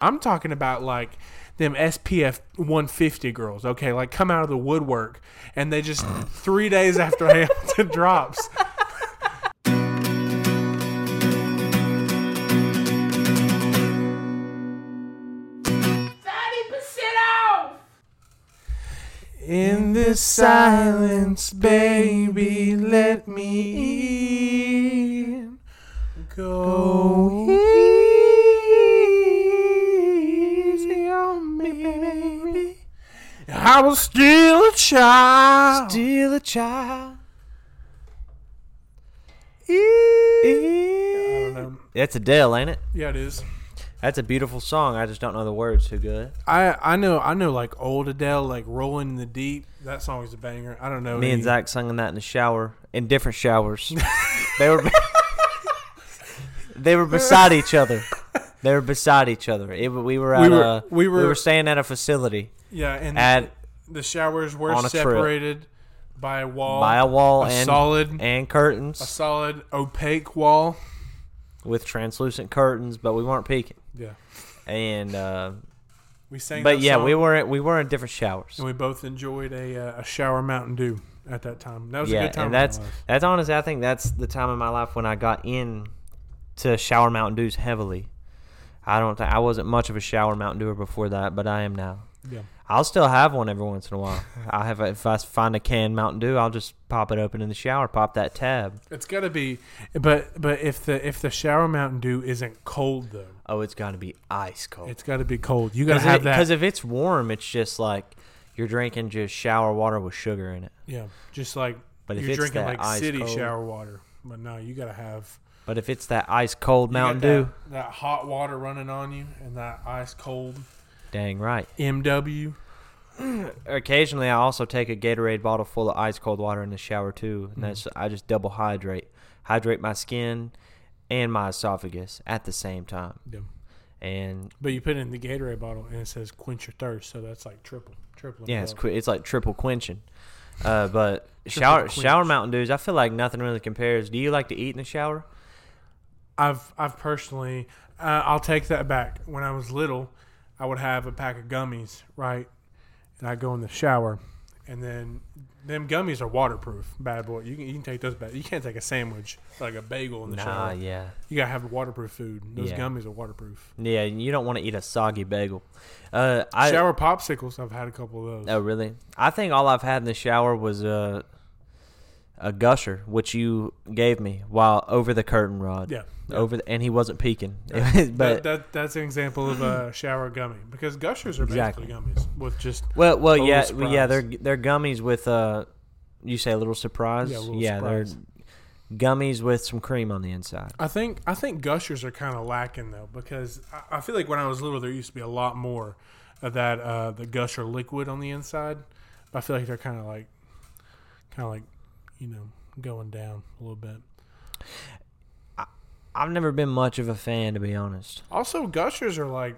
I'm talking about like them SPF 150 girls, okay? Like come out of the woodwork and they just three days after Hamilton drops. In this silence, baby, let me in. Go I was still a child. Still a child. I don't know. That's Adele, ain't it? Yeah, it is. That's a beautiful song. I just don't know the words too good. I I know I know like old Adele, like "Rolling in the Deep." That song is a banger. I don't know. Me and Zach sung that in the shower, in different showers. they were they were beside each other. They were beside each other. It, we were at We were- a, we were- staying at a facility Yeah, and at the showers were on a trip. separated by a wall, by a wall a and solid, and curtains, a solid opaque wall. with translucent curtains, but we weren't peeking. Yeah, And uh, we sang. but yeah, song, we were we were in different showers. and we both enjoyed a uh, a shower Mountain Dew at that time. That was a good time. and that's that's honestly, I think that's the time in my life when I got in to shower Mountain Dews heavily. I don't think I wasn't much of a shower Mountain Dewer before that, but I am now. yeah. I'll still have one every once in a while. I have if I find a can Mountain Dew, I'll just pop it open in the shower, pop that tab. It's got to be, but but if the if the shower Mountain Dew isn't cold though, Oh, it's got to be ice cold. it's got to be cold. You got to have that. Because if it's warm, it's just like you're drinking just shower water with sugar in it. yeah, just like But if you're it's drinking like ice city cold- shower water. But no, you got to have But if it's that ice cold you got Mountain Dew, that, that hot water running on you and that ice cold dang right. MW. Occasionally, I also take a Gatorade bottle full of ice cold water in the shower too, and that's I just double hydrate, hydrate my skin and my esophagus at the same time. Yeah. And But you put it in the Gatorade bottle and it says quench your thirst, so that's like triple, triple. yeah, it's qui- it's like triple quenching. Uh, but shower quench. shower Mountain Dews, I feel like nothing really compares. Do you like to eat in the shower? I've I've personally, uh, I'll take that back. When I was little, I would have a pack of gummies, right, and I go in the shower, and then them gummies are waterproof. Bad boy, you can you can take those bad. You can't take a sandwich like a bagel in the Nah, shower. yeah, You gotta have waterproof food. Those Yeah. gummies are waterproof. yeah. And you don't want to eat a soggy bagel. Uh, I shower popsicles. I've had a couple of those. Oh, really? I think all I've had in the shower was a a gusher, which you gave me while over the curtain rod. Yeah. yeah. Over the, and he wasn't peeking. that, but that that's an example of a shower gummy because gushers are Exactly. basically gummies with just well, well, yeah, well, yeah. They're they're gummies with uh, you say a little surprise. Yeah, a little they're gummies with some cream on the inside. I think I think gushers are kind of lacking though because I, I feel like when I was little there used to be a lot more of that uh, the gusher liquid on the inside. But I feel like they're kind of like kind of like you know going down a little bit. I've never been much of a fan, to be honest. Also, gushers are like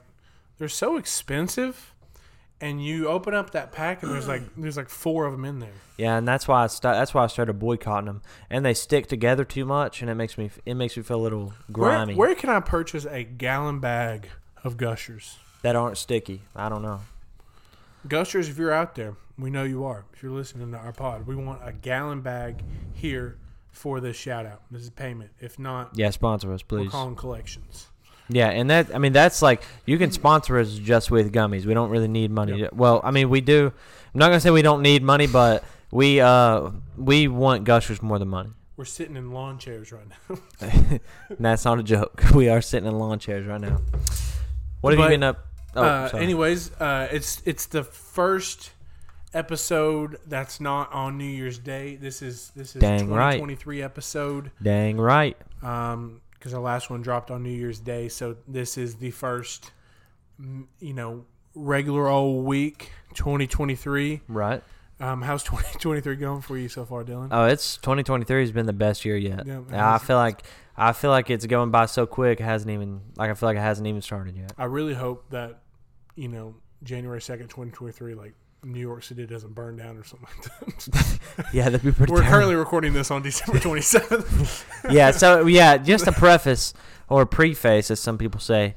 they're so expensive, and you open up that pack and there's like there's like four of them in there. Yeah, and that's why I sta- that's why I started boycotting them. And they stick together too much, and it makes me it makes me feel a little Where, grimy. where can I purchase a gallon bag of gushers? that aren't sticky. I don't know. Gushers, if you're out there, we know you are. If you're listening to our pod, we want a gallon bag here for this shout out. This is payment. If not, Yeah, sponsor us, please. we're calling collections. Yeah, and that I mean that's like you can sponsor us just with gummies. We don't really need money. Yep. Well, I mean we do. I'm not gonna say we don't need money, but we uh we want gushers more than money. We're sitting in lawn chairs right now. That's not a joke. We are sitting in lawn chairs right now. What have But, you been up? Oh, uh, anyways, uh, it's it's the first episode that's not on New Year's Day. This is this is Dang right. 2023 episode. Dang right. Um, because our last one dropped on New Year's Day, so this is the first, you know, regular old week 2023. Right. Um, how's 2023 going for you so far, Dillon? Oh, it's 2023 has been the best year yet. Yeah, I feel like I feel like it's going by so quick. It hasn't even like I feel like it hasn't even started yet. I really hope that, you know, January 2nd, 2023, like New York City doesn't burn down or something like that. Yeah, that'd be pretty. We're terrible. currently recording this on December 27th. yeah. So yeah, just a preface or a preface, as some people say.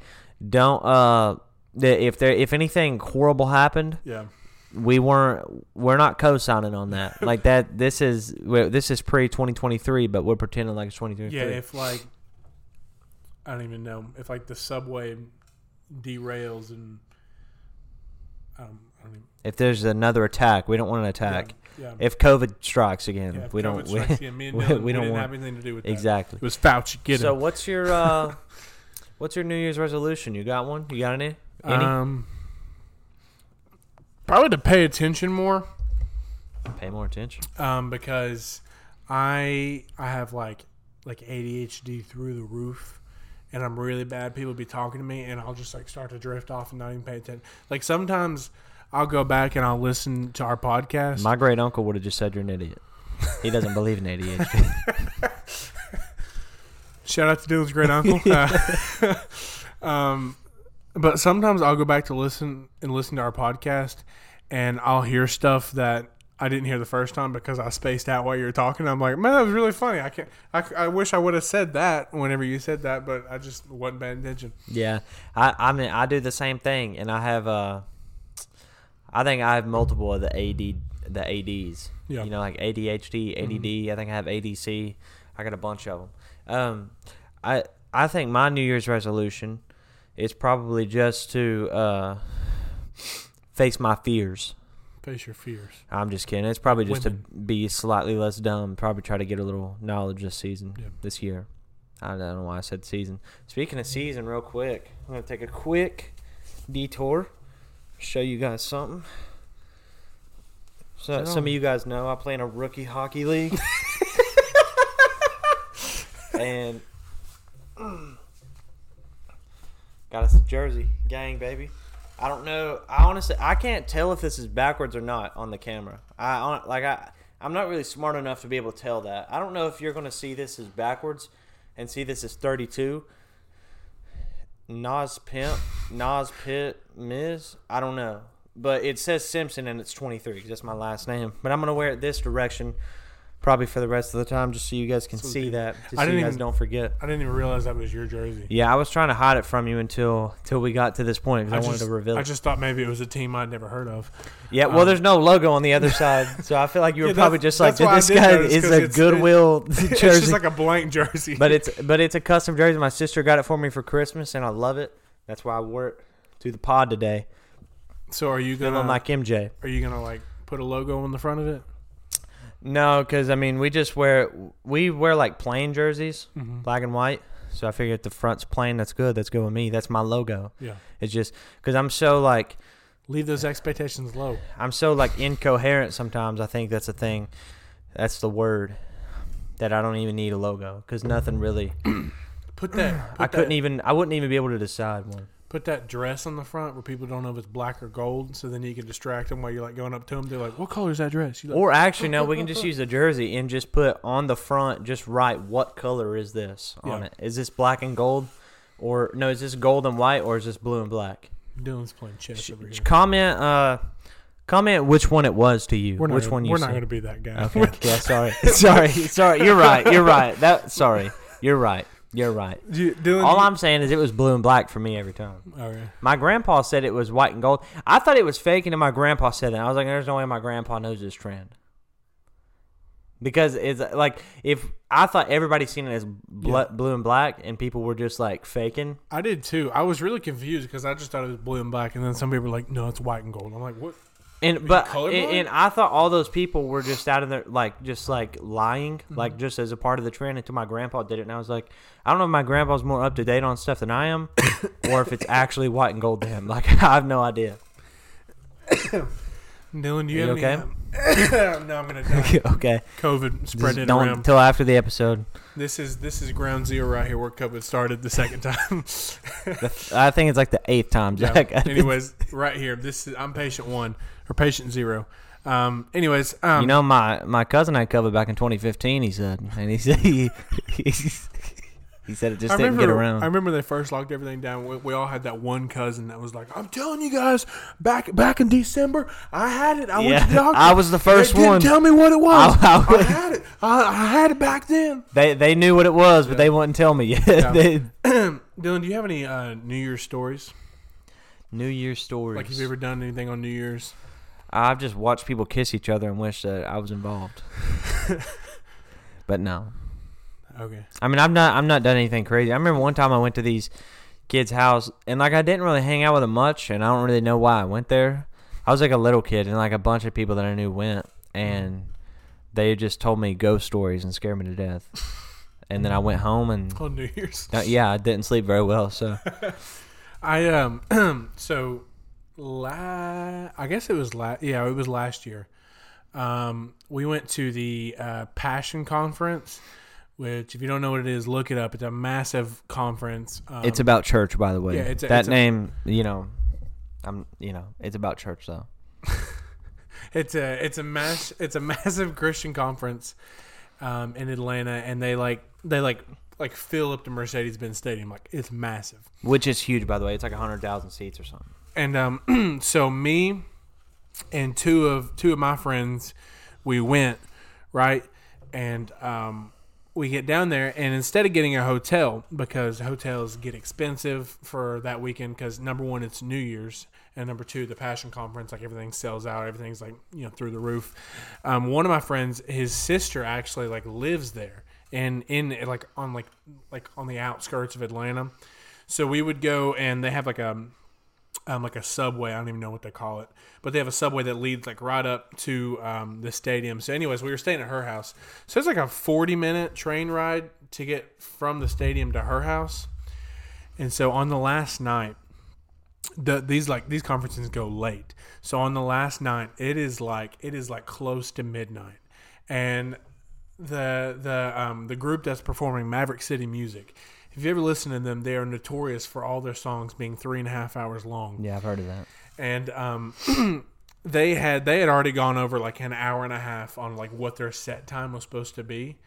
Don't uh if there if anything horrible happened, Yeah. we weren't we're not co-signing on that. like that this is this is pre 2023, but we're pretending like it's 2023. Yeah, if like I don't even know if like the subway derails and um, I don't even if there's another attack, we don't want an attack. Yeah, yeah. If COVID strikes again, yeah, if we COVID don't. We, again, me and we- Dillon, we we, don't didn't want- have anything to do with that. exactly. It was Fauci. Get So him. what's your uh, what's your New Year's resolution? You got one? You got any? Any? Um, probably to pay attention more. Pay more attention. um, because I I have like like ADHD through the roof, and I'm really bad. People be talking to me, and I'll just like start to drift off and not even pay attention. Like sometimes I'll go back and I'll listen to our podcast. My great uncle would have just said you're an idiot. He doesn't believe in ADHD. Shout out to Dillon's great uncle. Uh, um, but sometimes I'll go back to listen and listen to our podcast, and I'll hear stuff that I didn't hear the first time because I spaced out while you were talking. I'm like, man, that was really funny. I can't. I, I wish I would have said that whenever you said that, but I just wasn't paying attention. yeah, I I mean I do the same thing, and I have uh, I think I have multiple of the AD the ADs. Yeah. You know, like ADHD, ADD. I think I have ADC. I got a bunch of them. Um, I I think my New Year's resolution is probably just to uh, face my fears. Face your fears. I'm just kidding. It's probably just to be slightly less dumb. Probably try to get a little knowledge this season, Yeah. this year. I don't know why I said season. Speaking of season, real quick, I'm gonna take a quick detour, show you guys something. So some on. of you guys know I play in a rookie hockey league, and mm, got us a jersey, gang, baby. I don't know. I honestly, I can't tell if this is backwards or not on the camera. I like I, I'm not really smart enough to be able to tell that. I don't know if you're going to see this as backwards and see this as 32. Nas Pimp, Nas Pit, Miz. I don't know, but it says Simpson and it's 23 because that's my last name. But I'm going to wear it this direction, probably for the rest of the time, just so you guys can So see that. Just I so you didn't guys even- don't forget. I didn't even realize that was your jersey. Yeah, I was trying to hide it from you until until we got to this point because I, wanted just, to reveal I it. just thought maybe it was a team I'd never heard of. Yeah, well, Um, there's no logo on the other side, so I feel like you were Yeah, probably that's- just like, that's "Did why I this did guy notice, is 'cause a it's- Goodwill jersey?" It's just like a blank jersey. but it's but it's a custom jersey. My sister got it for me for Christmas, and I love it. That's why I wore it to the pod today, so are you feeling gonna like MJ. are you gonna like put a logo on the front of it? No, because I mean, we just wear we wear like plain jerseys, Mm-hmm. black and white. So I figured if the front's plain, that's good. That's good with me. That's my logo. Yeah. It's just because I'm so like Leave those expectations low. I'm so like incoherent sometimes. I think that's a thing. That's the word that I don't even need a logo because nothing really. Put that. Put I couldn't that, even. I wouldn't even be able to decide one. Put that dress on the front where people don't know if it's black or gold, so then you can distract them while you're like going up to them. They're like, "What color is that dress?" You like, Or actually, no, we can just use a jersey and just put on the front, just write what color is this on Yeah. it. Is this black and gold, or no? Is this gold and white, or is this blue and black? Dillon's playing chess Sh- over here. comment. Uh, comment which one it was to you. We're which gonna, one you We're said. not going to be that guy. Okay. yeah. Sorry. sorry. Sorry. You're right. You're right. That. Sorry. You're right. You're right. You- All I'm saying is it was blue and black for me every time. Oh, okay. My grandpa said it was white and gold. I thought it was fake, and then my grandpa said that. I was like, "There's no way my grandpa knows this trend." Because it's like if I thought everybody seen it as bl- Yeah. blue and black, and people were just like faking. I did too. I was really confused because I just thought it was blue and black, and then some people were like, "No, it's white and gold." I'm like, "What?" And but and, and I thought all those people were just out of their like just like lying, Mm-hmm. like just as a part of the trend until my grandpa did it, and I was like, I don't know if my grandpa's more up to date on stuff than I am, or if it's actually white and gold to him. Like I have no idea. Dillon, do you, Are have you any? um, no, I'm gonna die. okay, COVID spread it don't around. until after the episode. This is this is ground zero right here where COVID started the second time. I think it's like the eighth time, Yeah. Anyways, right here, this is I'm patient one or patient zero. Um. Anyways, um, you know, my my cousin had COVID back in 2015. He said, and he said he he, he said it just I didn't remember, get around. I remember they first locked everything down. We, we all had that one cousin that was like, "I'm telling you guys, back back in December, I had it. I went to the doctor. I was the first they didn't one. Tell me what it was. I- I, I- had it. I, I had it back then." they they knew what it was, but Yeah. they wouldn't tell me yet. Yeah. They- Dillon, do you have any uh, New Year's stories? New Year's stories. Like, have you ever done anything on New Year's? I've just watched people kiss each other and wish that I was involved. but no. Okay. I mean, I've not I'm not done anything crazy. I remember one time I went to these kids' house and like I didn't really hang out with them much, and I don't really know why I went there. I was like a little kid, and like a bunch of people that I knew went, and they just told me ghost stories and scared me to death. And then I went home and On New Year's. uh, yeah, I didn't sleep very well. So I um so la I guess it was la yeah it was last year. Um, we went to the uh, Passion Conference, which if you don't know what it is, look it up. It's a massive conference. Um, it's about church, by the way. yeah, it's a- that it's a- name, you know, I'm you know, it's about church though. it's a it's a mass it's a massive Christian conference um, in Atlanta, and they like they like like fill up the Mercedes Benz Stadium. Like it's massive. Which is huge, by the way. It's like hundred thousand seats or something. And um, so me and two of two of my friends, we went right, and um, we get down there, and instead of getting a hotel because hotels get expensive for that weekend, because number one, it's New Year's, and number two, the Passion Conference, like everything sells out, everything's like you know through the roof. Um, one of my friends, his sister actually like lives there, and in like on like like on the outskirts of Atlanta. So we would go, and they have like a um, like a subway. I don't even know what they call it, but they have a subway that leads like right up to um, the stadium. So, anyways, we were staying at her house. So it's like a forty-minute train ride to get from the stadium to her house. And so on the last night, the these like these conferences go late. So on the last night, it is like it is like close to midnight, and the the um the group that's performing Maverick City Music. If you ever listen to them, they are notorious for all their songs being three and a half hours long. Yeah, I've heard of that. and um, they had they had already gone over like an hour and a half on like what their set time was supposed to be,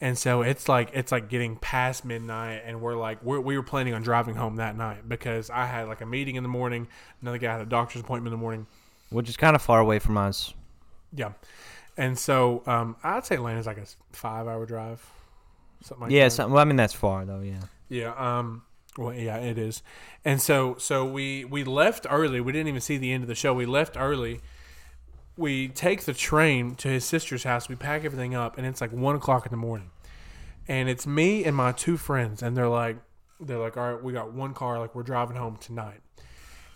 and so it's like it's like getting past midnight, and we're like we're, we were planning on driving home that night because I had like a meeting in the morning, another guy had a doctor's appointment in the morning, Which is kind of far away from us. yeah, and so um, I'd say Atlanta's like a five hour drive, something like yeah, that. well, I mean that's far though. Yeah. Yeah. Um. Well, yeah, it is. And so, so we we left early. We didn't even see the end of the show. We left early. We take the train to his sister's house. We pack everything up, and it's like one o'clock in the morning. And it's me and my two friends, and they're like, they're like, all right, we got one car. Like we're driving home tonight.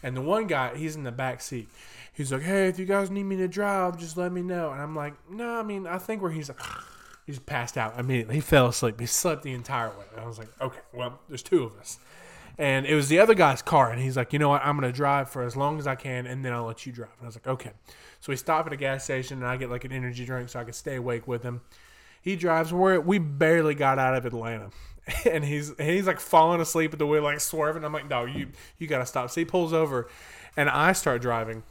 And the one guy, he's in the back seat. He's like, hey, if you guys need me to drive, just let me know. And I'm like, no, I mean, I think where he's like. He's passed out immediately. He fell asleep. He slept the entire way. And I was like, okay, well, there's two of us. And it was the other guy's car. And he's like, you know what? I'm going to drive for as long as I can, and then I'll let you drive. And I was like, okay. So we stop at a gas station, and I get like an energy drink so I can stay awake with him. He drives. We're, we barely got out of Atlanta. And he's and he's like falling asleep at the wheel, like swerving. I'm like, no, you you got to stop. So he pulls over, and I start driving.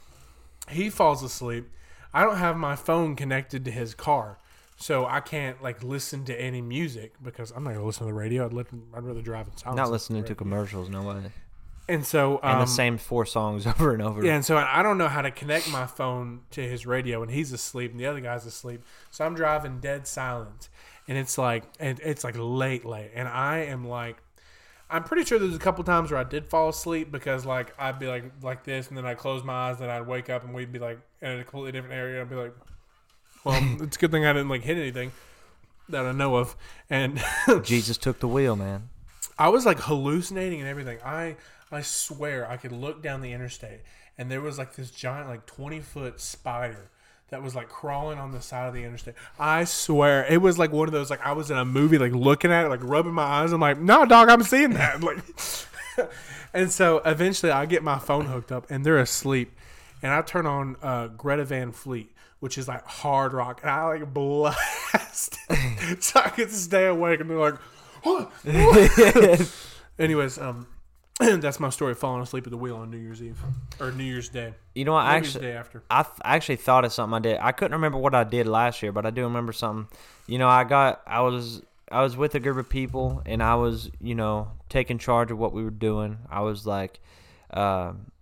He falls asleep. I don't have my phone connected to his car. So I can't like listen to any music because I'm not gonna listen to the radio. I'd let I'd rather drive in silence. Not listening to commercials, no way. And so um, And the same four songs over and over. Yeah, and so I don't know how to connect my phone to his radio, and he's asleep, and the other guy's asleep. So I'm driving dead silent, and it's like and it's like late, late, and I am like, I'm pretty sure there's a couple times where I did fall asleep because like I'd be like like this, and then I'd close my eyes, and I'd wake up, and we'd be like in a completely different area. I'd be like, well, it's a good thing I didn't like hit anything that I know of, and Jesus took the wheel, man. I was like hallucinating and everything. I I swear I could look down the interstate and there was like this giant like 20 foot spider that was like crawling on the side of the interstate. I swear it was like one of those like I was in a movie like looking at it like rubbing my eyes. I'm like, no, dog, I'm seeing that. Like, and so eventually I get my phone hooked up and they're asleep, and I turn on uh, Greta Van Fleet. Which is like hard rock, and I like blast so I could stay awake. And they're like, what? Anyways, um, that's my story. of Falling asleep at the wheel on New Year's Eve or New Year's Day. You know what? I it's actually, the day after. I th- I actually thought of something I did. I couldn't remember what I did last year, but I do remember something. You know, I got I was I was with a group of people and I was, you know, taking charge of what we were doing. I was like um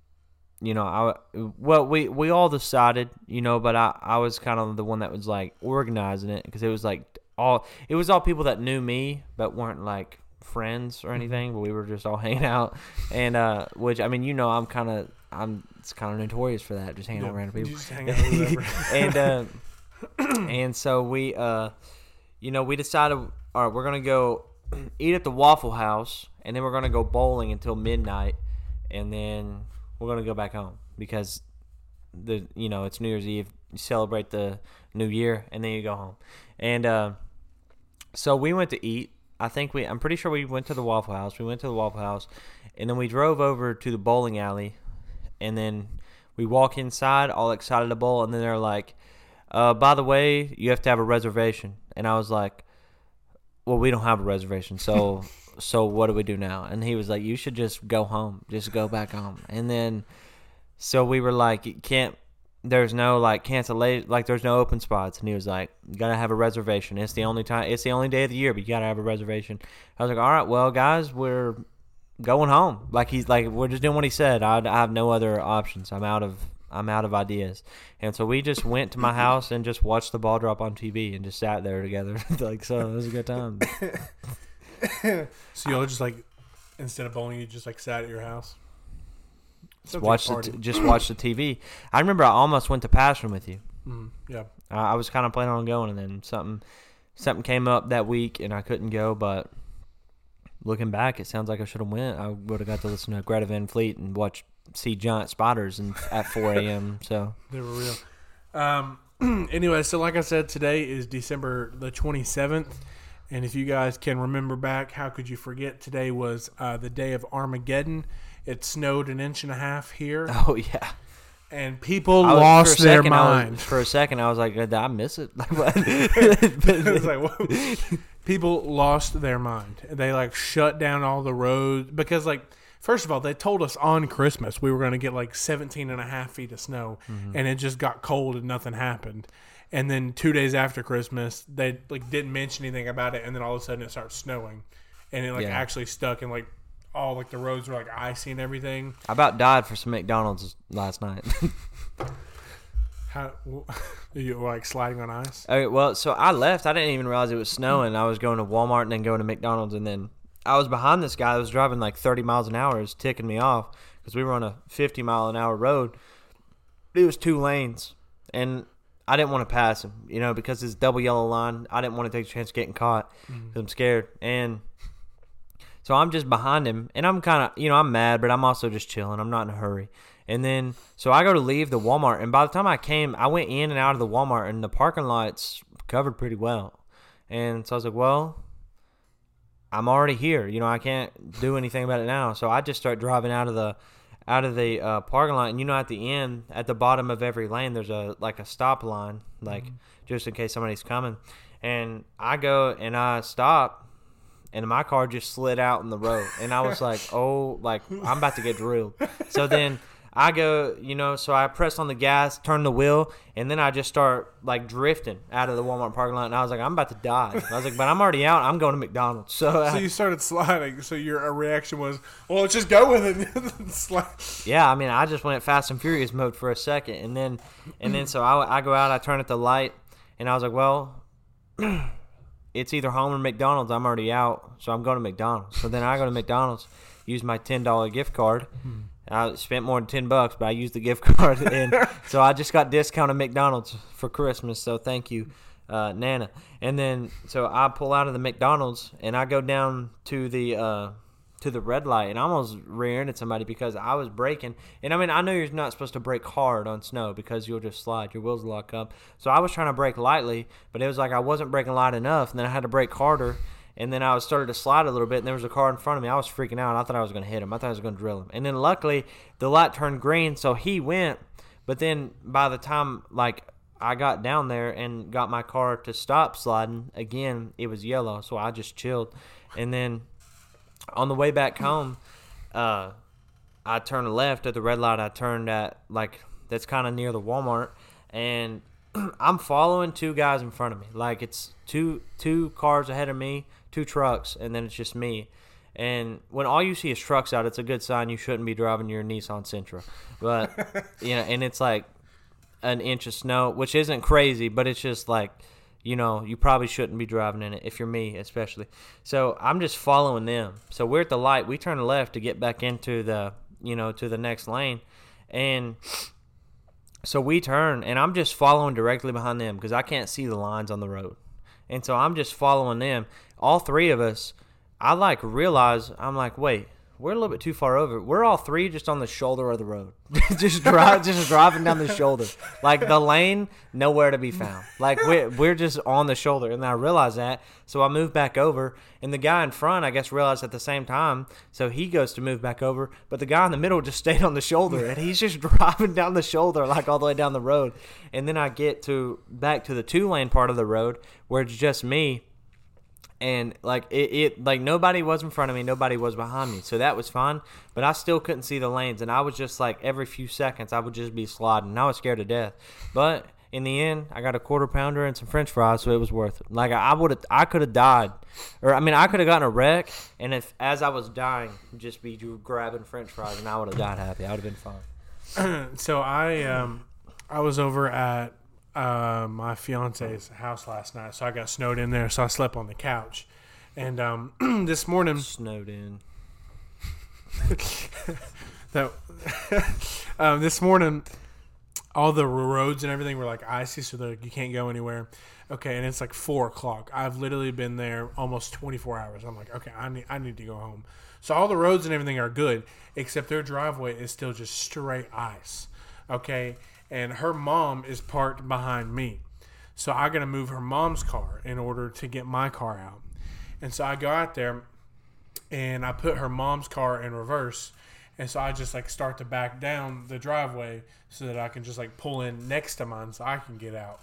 you know, I well we we all decided, you know, but I I was kind of the one that was like organizing it because it was like all it was all people that knew me but weren't like friends or anything, but we were just all hanging out. And uh, which I mean, you know, I'm kind of I'm it's kind of notorious for that, just hanging out with random people. out and uh, and so we uh, you know, we decided, all right, we're gonna go eat at the Waffle House, and then we're gonna go bowling until midnight, and then we're gonna go back home because the you know it's New Year's Eve. You celebrate the New Year, and then you go home. And uh, so we went to eat. I think we. I'm pretty sure we went to the Waffle House. We went to the Waffle House, and then we drove over to the bowling alley, and then we walk inside, all excited to bowl, and then they're like, uh, "By the way, you have to have a reservation." And I was like, "Well, we don't have a reservation, so so what do we do now?" And he was like, "You should just go home, just go back home." And then so we were like, "You can't." There's no like cancellation, like there's no open spots, and he was like, "You gotta have a reservation. It's the only time, it's the only day of the year, but you gotta have a reservation." I was like, "All right, well, guys, we're going home." Like he's like, "We're just doing what he said. I, I have no other options. I'm out of I'm out of ideas." And so we just went to my house and just watched the ball drop on TV and just sat there together. like so, it was a good time. So y'all just like instead of bowling, you just like sat at your house. Sounds like a watch the t- just watch the TV. I remember I almost went to Passion with you. Mm, yeah. I I was kind of planning on going, and then something something came up that week, and I couldn't go. But looking back, it sounds like I should have went. I would have got to listen to Greta Van Fleet and watch see giant spiders and at 4 a.m. So They were real. Um, anyway, so like I said, today is December the 27th. And if you guys can remember back, how could you forget? Today was uh, the day of Armageddon. It snowed an inch and a half here, oh yeah, and people I was- lost for a their second, I was- mind. for a second, I was like, "Did I miss it?" Like what? It's like, whoa. people lost their mind. They like shut down all the roads because like first of all, they told us on Christmas we were going to get like 17 and a half feet of snow and it just got cold and nothing happened. And then 2 days after Christmas, they like didn't mention anything about it and then all of a sudden it starts snowing. And it like Yeah. actually stuck and like all like the roads were like icy and everything. I about died for some McDonald's last night. How you like sliding on ice? Okay, well, so I left. I didn't even realize it was snowing. I was going to Walmart and then going to McDonald's, and then I was behind this guy that was driving like 30 miles an hour. It was ticking me off because we were on a 50 mile an hour road. It was two lanes, and I didn't want to pass him, you know, because it's double yellow line. I didn't want to take a chance of getting caught mm-hmm. because I'm scared. And so I'm just behind him, and I'm kind of, you know, I'm mad, but I'm also just chilling. I'm not in a hurry. And then, so I go to leave the Walmart, and by the time I came, I went in and out of the Walmart, and the parking lot's covered pretty well. And so I was like, well, I'm already here. You know, I can't do anything about it now. So I just start driving out of the out of the uh, parking lot, and you know, at the end, at the bottom of every lane, there's a like a stop line, like just in case somebody's coming. And I go and I stop, and my car just slid out in the road, and I was like, oh, like I'm about to get drilled. So then. I go, you know, so I press on the gas, turn the wheel, and then I just start like drifting out of the Walmart parking lot. And I was like, I'm about to die. I was like, but I'm already out. I'm going to McDonald's. So, So you started sliding. So your reaction was, "Well, let's just go with it." Yeah, I mean, I just went Fast and Furious mode for a second, and then, and then so I, I go out, I turn at the light, and I was like, well, it's either home or McDonald's. I'm already out, so I'm going to McDonald's. So then I go to McDonald's, use my ten dollar gift card. I spent more than ten bucks, but I used the gift card, and so I just got discounted McDonald's for Christmas. So thank you, uh, Nana. And then so I pull out of the McDonald's and I go down to the uh, to the red light, and I almost rear-ended somebody because I was braking. And I mean, I know you're not supposed to brake hard on snow because you'll just slide, your wheels lock up. So I was trying to brake lightly, but it was like I wasn't braking light enough, and then I had to brake harder. And then I was started to slide a little bit, and there was a car in front of me. I was freaking out. I thought I was going to hit him. I thought I was going to drill him. And then luckily, the light turned green, so he went. But then by the time like I got down there and got my car to stop sliding again, it was yellow. So I just chilled. And then on the way back home, uh, I turned left at the red light. I turned at like that's kind of near the Walmart, and I'm following two guys in front of me. Like it's two two cars ahead of me, two trucks, and then it's just me. And when all you see is trucks out, it's a good sign you shouldn't be driving your Nissan Sentra. But you know, and it's like an inch of snow, which isn't crazy, but it's just like you know, you probably shouldn't be driving in it if you're me, especially. So I'm just following them. So we're at the light. We turn left to get back into the, you know, to the next lane, and so we turn, and I'm just following directly behind them because I can't see the lines on the road, and so I'm just following them. All three of us, I like realize I'm like, wait, we're a little bit too far over. We're all three just on the shoulder of the road, just drive, just driving down the shoulder. Like the lane, nowhere to be found. Like we're we're just on the shoulder, and I realize that, so I move back over, and the guy in front, I guess, realized at the same time, so he goes to move back over, but the guy in the middle just stayed on the shoulder, and he's just driving down the shoulder like all the way down the road, and then I get to back to the two lane part of the road where it's just me and like it, it like nobody was in front of me nobody was behind me so that was fine but i still couldn't see the lanes and i was just like every few seconds i would just be sliding i was scared to death but in the end i got a quarter pounder and some french fries so it was worth it like i would have i could have died or i mean i could have gotten a wreck and if as i was dying just be grabbing french fries and i would have died happy i would have been fine. So i um i was over at uh, my fiance's house last night, so I got snowed in there. So I slept on the couch, and um, this morning snowed in. that um, this morning, all the roads and everything were like icy, so like you can't go anywhere. Okay, and it's like four o'clock. I've literally been there almost twenty four hours. I'm like, okay, I need I need to go home. So all the roads and everything are good, except their driveway is still just straight ice. Okay, and her mom is parked behind me. So I got to move her mom's car in order to get my car out. And so I go out there and I put her mom's car in reverse. And so I just like start to back down the driveway so that I can just like pull in next to mine so I can get out.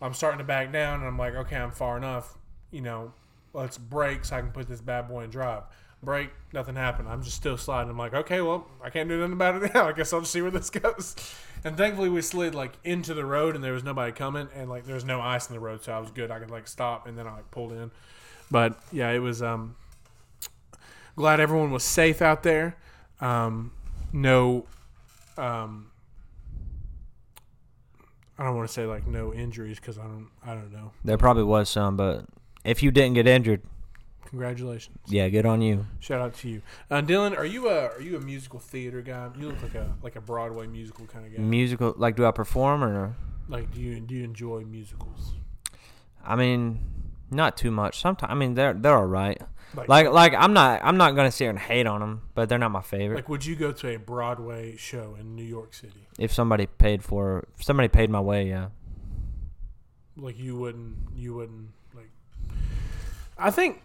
I'm starting to back down and I'm like, okay, I'm far enough. You know, let's brake so I can put this bad boy in drive. Brake, nothing happened. I'm just still sliding. I'm like, okay, well, I can't do nothing about it now. I guess I'll just see where this goes. And thankfully, we slid like into the road, and there was nobody coming, and like there was no ice in the road, so I was good. I could like stop, and then I like pulled in. But yeah, it was. Um, glad everyone was safe out there. Um, no, um, I don't want to say like no injuries because I don't. I don't know. There probably was some, but if you didn't get injured, Congratulations. Yeah, good on you. Shout out to you, uh, Dillon. Are you a are you a musical theater guy? You look like a like a Broadway musical kind of guy. Musical, like, do I perform or? Like, do you do you enjoy musicals? I mean, not too much. Sometimes, I mean, they're they're all right. Like, like, like I'm not I'm not gonna sit here and hate on them, but they're not my favorite. Like, would you go to a Broadway show in New York City if somebody paid for if somebody paid my way? Yeah. Like you wouldn't you wouldn't like. I think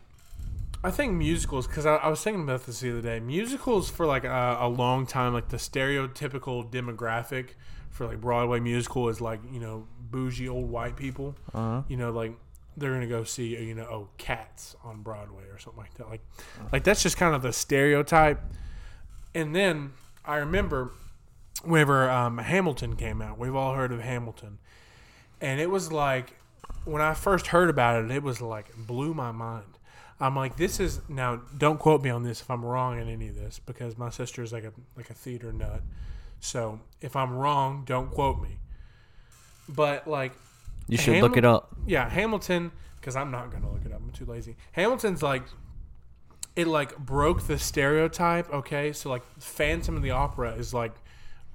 I think musicals, because I, I, was thinking about this the other day. Musicals for like a, a, long time, like the stereotypical demographic for like Broadway musical is like you know bougie old white people. Uh-huh. You know, like they're gonna go see you know oh Cats on Broadway or something like that. Like, like that's just kind of the stereotype. And then I remember whenever um, Hamilton came out, we've all heard of Hamilton, and it was like when I first heard about it, it was like blew my mind I'm like, this is now. Don't quote me on this if I'm wrong in any of this, because my sister is like a like a theater nut. So if I'm wrong, don't quote me. But like, you should look it up. Yeah, Hamilton, because I'm not gonna look it up. I'm too lazy. Hamilton's like, it like broke the stereotype. Okay, so like Phantom of the Opera is like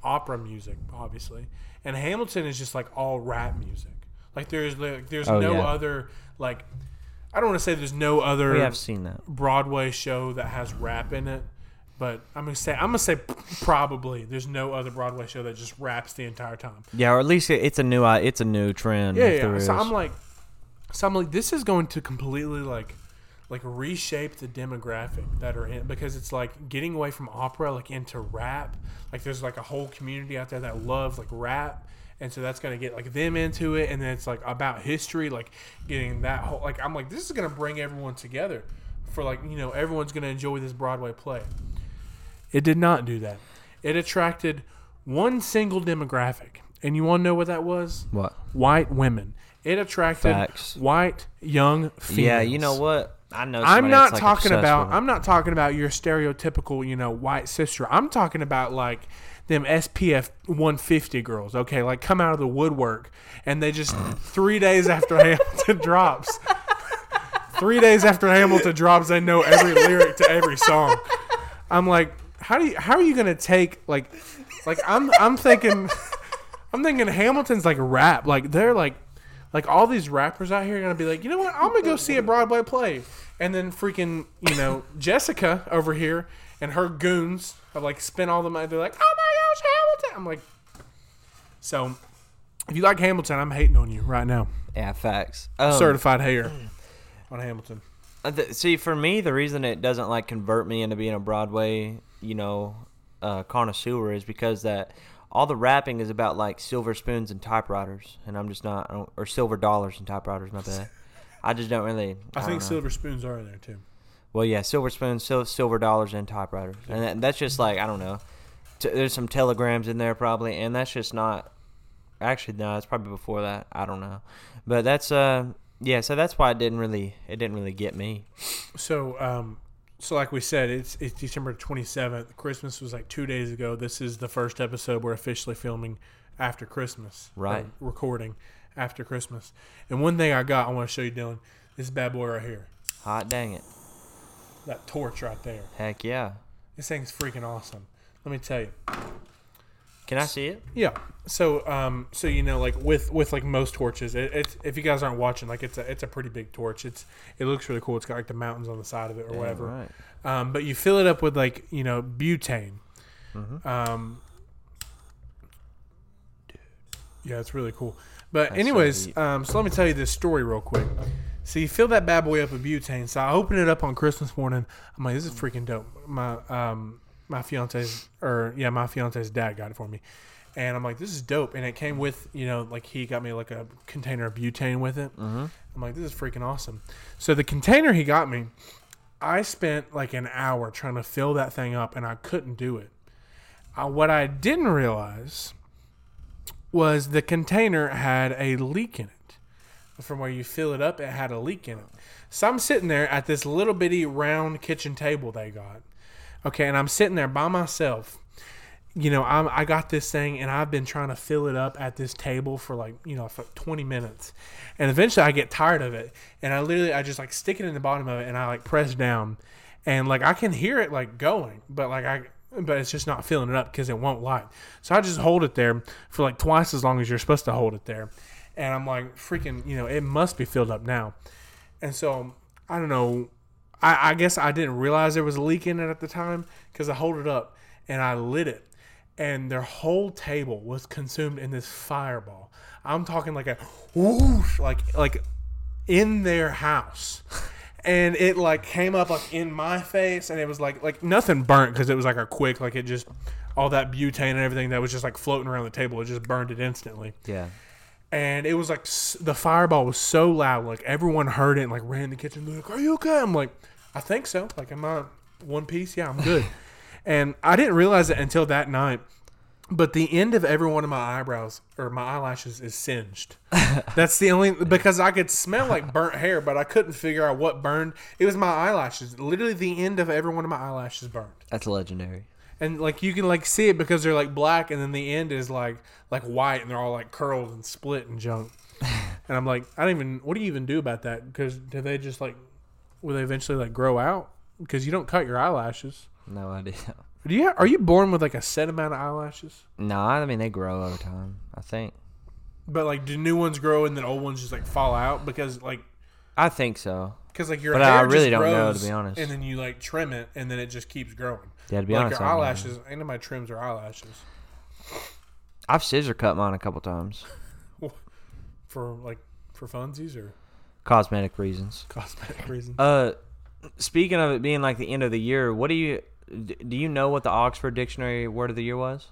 opera music, obviously, and Hamilton is just like all rap music. Like there's like there's oh, no yeah. other like I don't want to say there's no other. We have seen that Broadway show that has rap in it, but I'm gonna say I'm gonna say probably there's no other Broadway show that just raps the entire time. Yeah, or at least it's a new uh, it's a new trend. Yeah, yeah. So I'm like, so I'm like, this is going to completely like, like reshape the demographic that are in because it's like getting away from opera like into rap. Like there's like a whole community out there that loves like rap and so that's gonna get like them into it, and then it's like about history, like getting that whole like I'm like this is gonna bring everyone together for like you know everyone's gonna enjoy this Broadway play. It did not do that. It attracted one single demographic, and you want to know what that was? What? White women. It attracted Facts. white young females. Yeah, you know what? I know. I'm not like talking about. I'm not talking about your stereotypical, you know, white sister. I'm talking about like them SPF 150 girls, okay, like come out of the woodwork, and they just three days after Hamilton drops, three days after Hamilton drops, they know every lyric to every song. I'm like, how do you, how are you gonna take like, like I'm I'm thinking, I'm thinking Hamilton's like rap, like they're like, like all these rappers out here are gonna be like, you know what, I'm gonna go see a Broadway play, and then freaking you know Jessica over here and her goons have like spent all the money. They're like, oh my Hamilton. I'm like, so if you like Hamilton, I'm hating on you right now. Yeah, facts. Um, Certified hater on Hamilton. Uh, th- See, for me, the reason it doesn't like convert me into being a Broadway, you know, uh, connoisseur is because that all the rapping is about like silver spoons and typewriters, and I'm just not, I or silver dollars and typewriters. My bad. I just don't really. I, don't think silver spoons are in there too. Well, yeah, silver spoons, sil- silver dollars, and typewriters, and that, that's just like I don't know. T- there's some telegrams in there probably, and that's just not. Actually, no, it's probably before that. I don't know, but that's uh, yeah. So that's why it didn't really, it didn't really get me. So, um, so like we said, it's it's December 27th. Christmas was like two days ago. This is the first episode we're officially filming after Christmas. Right. recording after Christmas. And one thing I got, I want to show you, Dillon. This bad boy right here. Hot dang it! That torch right there. Heck yeah! This thing's freaking awesome. Let me tell you. Can I see it? Yeah. So, um, so you know, like with with like most torches, it, it's if you guys aren't watching, like it's a it's a pretty big torch. It's it looks really cool. It's got like the mountains on the side of it or whatever. Right. Um, but you fill it up with like you know butane. Mm-hmm. Um, yeah, it's really cool. But That's anyways, deep. um, so let me tell you this story real quick. So you fill that bad boy up with butane. So I open it up on Christmas morning. I'm like, this is freaking dope. My um my fiance's or yeah, my fiance's dad got it for me. And I'm like, this is dope. And it came with, you know, like he got me like a container of butane with it. Mm-hmm. I'm like, this is freaking awesome. So the container he got me, I spent like an hour trying to fill that thing up, and I couldn't do it. Uh, what I didn't realize was the container had a leak in it. From where you fill it up, it had a leak in it. So I'm sitting there at this little bitty round kitchen table they got. Okay, and I'm sitting there by myself. You know, I'm, I got this thing, and I've been trying to fill it up at this table for like you know for 20 minutes, and eventually I get tired of it, and I literally I just like stick it in the bottom of it, and I like press down, and like I can hear it like going, but like I but it's just not filling it up because it won't light. So I just hold it there for like twice as long as you're supposed to hold it there, and I'm like freaking you know it must be filled up now, and so I don't know. I, I guess I didn't realize there was a leak in it at the time because I hold it up and I lit it, and their whole table was consumed in this fireball. I'm talking like a whoosh, like like in their house. And it like came up like in my face, and it was like like nothing burnt because it was like a quick like it just all that butane and everything that was just like floating around the table. It just burned it instantly Yeah. and it was like the fireball was so loud, like everyone heard it and like ran in the kitchen. Like, "Are you okay?" I'm like, "I think so." Like, am I one piece? Yeah, I'm good. and I didn't realize it until that night. But the end of every one of my eyebrows or my eyelashes is singed. That's the only because I could smell like burnt hair, but I couldn't figure out what burned. It was my eyelashes. Literally, the end of every one of my eyelashes burned That's legendary. and like you can like see it because they're like black and then the end is like like white and they're all like curled and split and junk and i'm like i don't even what do you even do about that because do they just like will they eventually like grow out because you don't cut your eyelashes No idea. do you are you born with like a set amount of eyelashes No, I mean they grow over time. I think. but like do new ones grow and then old ones just like fall out because like I think so. because like your But hair I really just don't know, to be honest. and then you like trim it and then it just keeps growing Yeah, to be like honest, your don't know. eyelashes ain't nobody trims their eyelashes I've scissor cut mine a couple times, for like for funsies or cosmetic reasons. cosmetic reasons Uh, speaking of it being like the end of the year, what do you do? You know what the Oxford Dictionary word of the year was?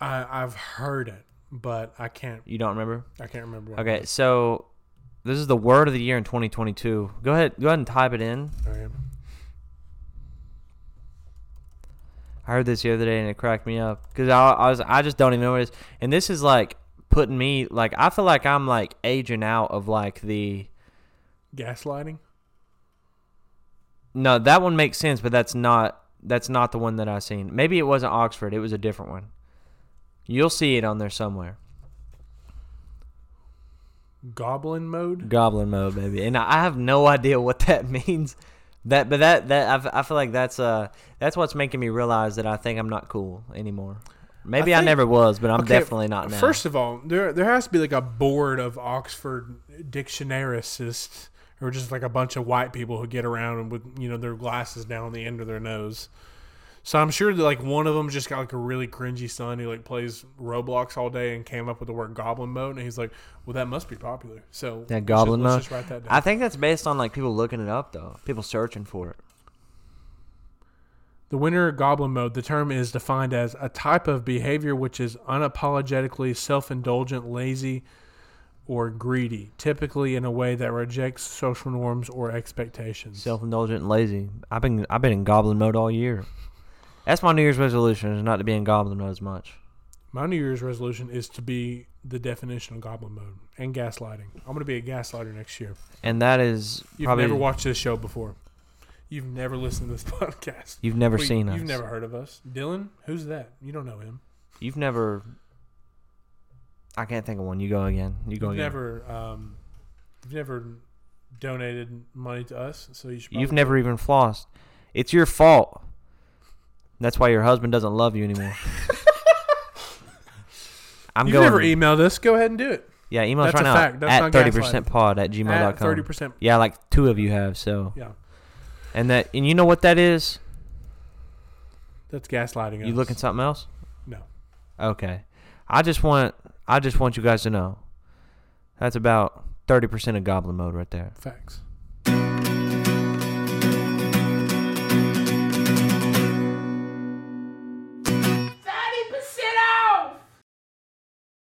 I, I've heard it, but I can't. You don't remember? I can't remember. Okay, so this is the word of the year in 2022. Go ahead, go ahead and type it in. It was. I heard this the other day and it cracked me up because I, I was I just don't even know what it is. And this is like putting me like I feel like I'm like aging out of like the Gaslighting. no that one makes sense, but that's not that's not the one that I seen. Maybe it wasn't Oxford. It was a different one. You'll see it on there somewhere. Goblin mode. Goblin mode, baby. And I have no idea what that means. That, but that that I feel like that's uh that's what's making me realize that I think I'm not cool anymore. Maybe I, think- never was, but I'm Okay, definitely not now. First of all, there there has to be like a board of Oxford dictionarists, or just like a bunch of white people who get around with you know their glasses down the end of their nose. So I'm sure that like one of them just got like a really cringy son who like plays Roblox all day and came up with the word Goblin mode, and he's like, "Well, that must be popular." So that let's goblin mode. just write that down. I think that's based on like people looking it up though. People searching for it. The winner goblin mode, the term is defined as a type of behavior which is unapologetically self indulgent, lazy, or greedy, typically in a way that rejects social norms or expectations. Self indulgent and lazy. I've been I've been in goblin mode all year. That's my New Year's resolution is not to be in goblin mode as much. My New Year's resolution is to be the definition of goblin mode and gaslighting. I'm going to be a gaslighter next year. And that is You've probably never watched this show before. You've never listened to this podcast. you've never Wait, seen us. You've never heard of us. Dillon? Who's that? You don't know him. You've never. I can't think of one. You go again. You go You've again. never, um, you've never donated money to us, so you should. You've never even flossed. It's your fault. That's why your husband doesn't love you anymore. I'm You've going. never emailed us. Go ahead and do it. yeah, email us That's right now fact. That's at thirty percent pod at gmail At dot com. thirty percent. Yeah, like two of you have. So Yeah, and that and you know what that is? that's gaslighting. You us. looking something else? No. Okay. I just want I just want you guys to know. That's about thirty percent of goblin mode right there. Facts.